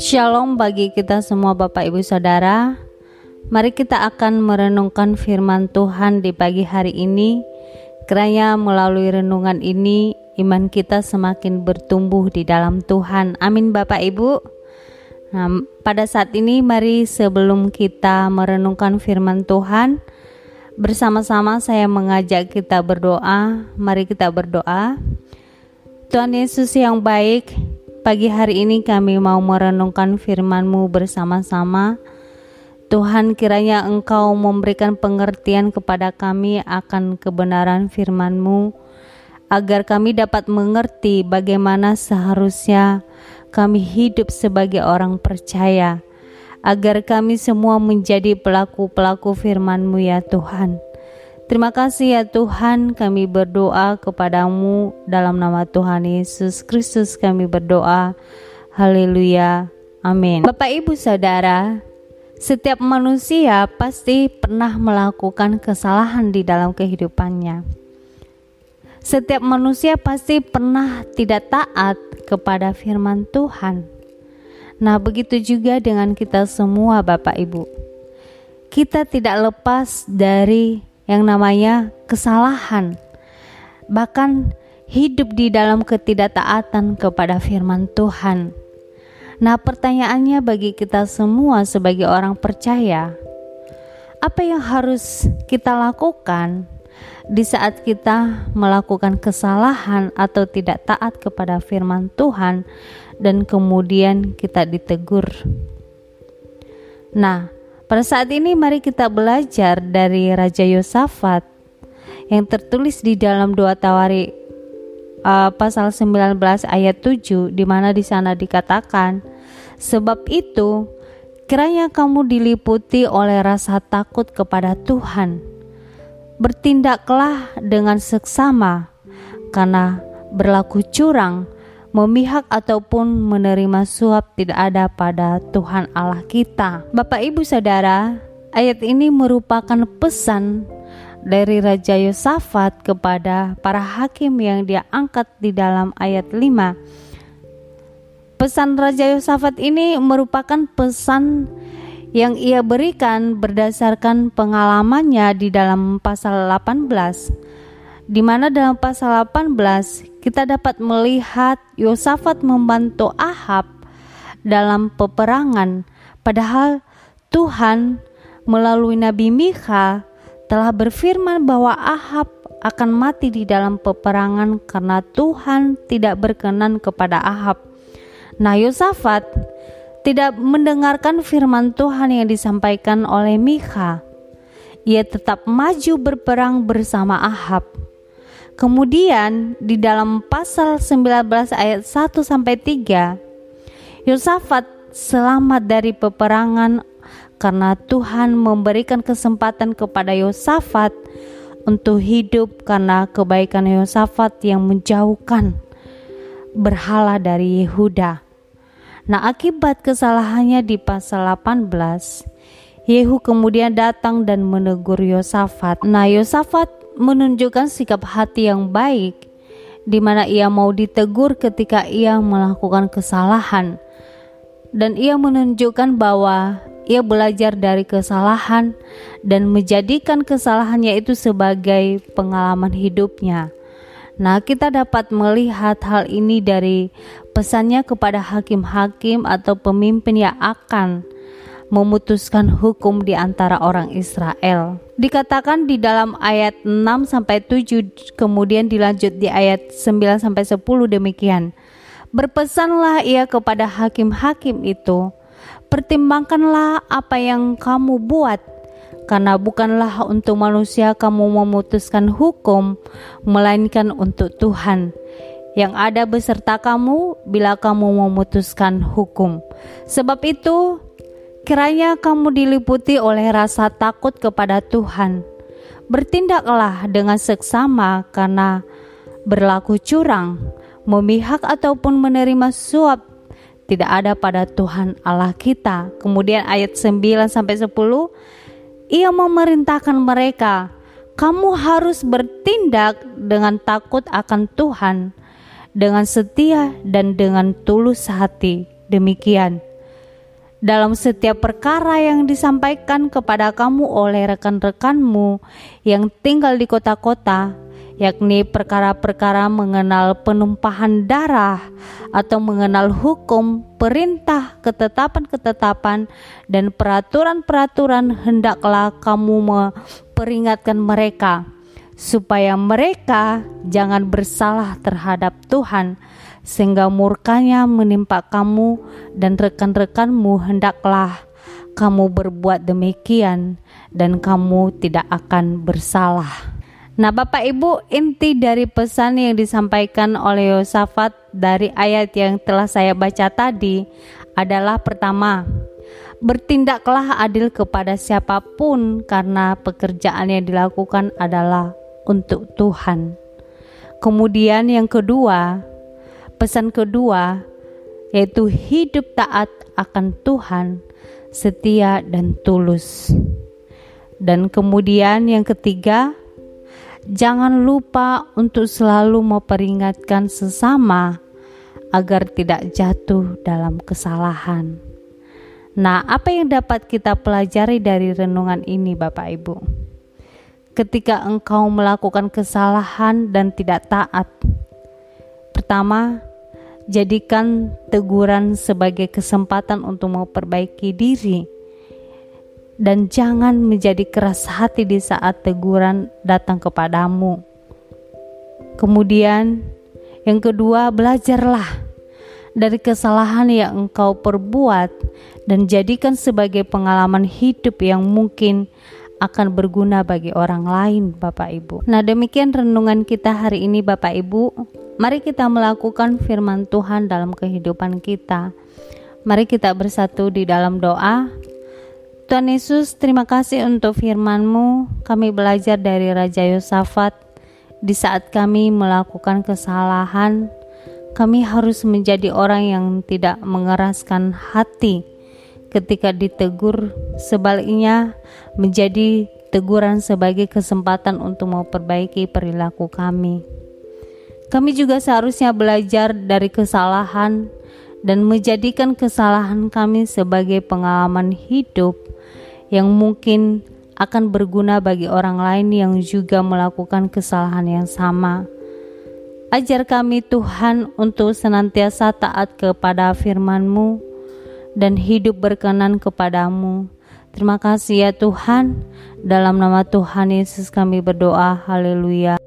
Shalom bagi kita semua Bapak Ibu Saudara. Mari kita akan merenungkan firman Tuhan di pagi hari ini. Kiranya melalui renungan ini iman kita semakin bertumbuh di dalam Tuhan. Amin Bapak Ibu. Nah, pada saat ini mari sebelum kita merenungkan firman Tuhan, bersama-sama saya mengajak kita berdoa. Mari kita berdoa. Tuhan Yesus yang baik, Pagi hari ini kami mau merenungkan firman-Mu bersama-sama. Tuhan kiranya Engkau memberikan pengertian kepada kami akan kebenaran firman-Mu agar kami dapat mengerti bagaimana seharusnya kami hidup sebagai orang percaya agar kami semua menjadi pelaku-pelaku firman-Mu ya Tuhan. Terima kasih ya Tuhan, kami berdoa kepadamu dalam nama Tuhan Yesus Kristus kami berdoa. Haleluya. Amin. Bapak Ibu Saudara, setiap manusia pasti pernah melakukan kesalahan di dalam kehidupannya. Setiap manusia pasti pernah tidak taat kepada firman Tuhan. Nah, begitu juga dengan kita semua, Bapak Ibu. Kita tidak lepas dari yang namanya kesalahan, bahkan hidup di dalam ketidaktaatan kepada firman Tuhan. Nah, pertanyaannya bagi kita semua sebagai orang percaya, apa yang harus kita lakukan di saat kita melakukan kesalahan atau tidak taat kepada firman Tuhan, dan kemudian kita ditegur? Nah, pada saat ini mari kita belajar dari Raja Yosafat yang tertulis di dalam dua Tawari uh, pasal 19 ayat 7 di mana di sana dikatakan sebab itu kiranya kamu diliputi oleh rasa takut kepada Tuhan. Bertindaklah dengan seksama karena berlaku curang memihak ataupun menerima suap tidak ada pada Tuhan Allah kita. Bapak Ibu Saudara, ayat ini merupakan pesan dari Raja Yosafat kepada para hakim yang dia angkat di dalam ayat 5. Pesan Raja Yosafat ini merupakan pesan yang ia berikan berdasarkan pengalamannya di dalam pasal 18 di mana dalam pasal 18 kita dapat melihat Yosafat membantu Ahab dalam peperangan padahal Tuhan melalui Nabi Mikha telah berfirman bahwa Ahab akan mati di dalam peperangan karena Tuhan tidak berkenan kepada Ahab. Nah, Yosafat tidak mendengarkan firman Tuhan yang disampaikan oleh Mikha. Ia tetap maju berperang bersama Ahab. Kemudian di dalam pasal 19 ayat 1 sampai 3 Yosafat selamat dari peperangan karena Tuhan memberikan kesempatan kepada Yosafat untuk hidup karena kebaikan Yosafat yang menjauhkan berhala dari Yehuda. Nah, akibat kesalahannya di pasal 18, Yehu kemudian datang dan menegur Yosafat. Nah, Yosafat menunjukkan sikap hati yang baik, di mana ia mau ditegur ketika ia melakukan kesalahan, dan ia menunjukkan bahwa ia belajar dari kesalahan dan menjadikan kesalahannya itu sebagai pengalaman hidupnya. Nah, kita dapat melihat hal ini dari pesannya kepada hakim-hakim atau pemimpin yang akan memutuskan hukum di antara orang Israel. Dikatakan di dalam ayat 6 sampai 7 kemudian dilanjut di ayat 9 sampai 10 demikian. Berpesanlah ia kepada hakim-hakim itu, pertimbangkanlah apa yang kamu buat karena bukanlah untuk manusia kamu memutuskan hukum, melainkan untuk Tuhan yang ada beserta kamu bila kamu memutuskan hukum. Sebab itu, Kiranya kamu diliputi oleh rasa takut kepada Tuhan. Bertindaklah dengan seksama karena berlaku curang, memihak ataupun menerima suap tidak ada pada Tuhan Allah kita. Kemudian ayat 9 sampai 10 ia memerintahkan mereka, kamu harus bertindak dengan takut akan Tuhan dengan setia dan dengan tulus hati. Demikian dalam setiap perkara yang disampaikan kepada kamu oleh rekan-rekanmu yang tinggal di kota-kota, yakni perkara-perkara mengenal penumpahan darah atau mengenal hukum, perintah, ketetapan-ketetapan, dan peraturan-peraturan, hendaklah kamu memperingatkan mereka supaya mereka jangan bersalah terhadap Tuhan sehingga murkanya menimpa kamu dan rekan-rekanmu hendaklah kamu berbuat demikian dan kamu tidak akan bersalah. Nah, Bapak Ibu, inti dari pesan yang disampaikan oleh Yosafat dari ayat yang telah saya baca tadi adalah pertama, bertindaklah adil kepada siapa pun karena pekerjaan yang dilakukan adalah untuk Tuhan. Kemudian yang kedua, Pesan kedua yaitu hidup taat akan Tuhan, setia dan tulus. Dan kemudian yang ketiga, jangan lupa untuk selalu memperingatkan sesama agar tidak jatuh dalam kesalahan. Nah, apa yang dapat kita pelajari dari renungan ini, Bapak Ibu? Ketika engkau melakukan kesalahan dan tidak taat, Pertama, jadikan teguran sebagai kesempatan untuk memperbaiki diri dan jangan menjadi keras hati di saat teguran datang kepadamu. Kemudian, yang kedua, belajarlah dari kesalahan yang engkau perbuat dan jadikan sebagai pengalaman hidup yang mungkin akan berguna bagi orang lain, Bapak Ibu. Nah, demikian renungan kita hari ini, Bapak Ibu. Mari kita melakukan firman Tuhan dalam kehidupan kita. Mari kita bersatu di dalam doa. Tuhan Yesus, terima kasih untuk firman-Mu. Kami belajar dari Raja Yosafat. Di saat kami melakukan kesalahan, kami harus menjadi orang yang tidak mengeraskan hati ketika ditegur. Sebaliknya, menjadi teguran sebagai kesempatan untuk memperbaiki perilaku kami. Kami juga seharusnya belajar dari kesalahan dan menjadikan kesalahan kami sebagai pengalaman hidup yang mungkin akan berguna bagi orang lain yang juga melakukan kesalahan yang sama. Ajar kami Tuhan untuk senantiasa taat kepada firman-Mu dan hidup berkenan kepadamu. Terima kasih ya Tuhan. Dalam nama Tuhan Yesus kami berdoa. Haleluya.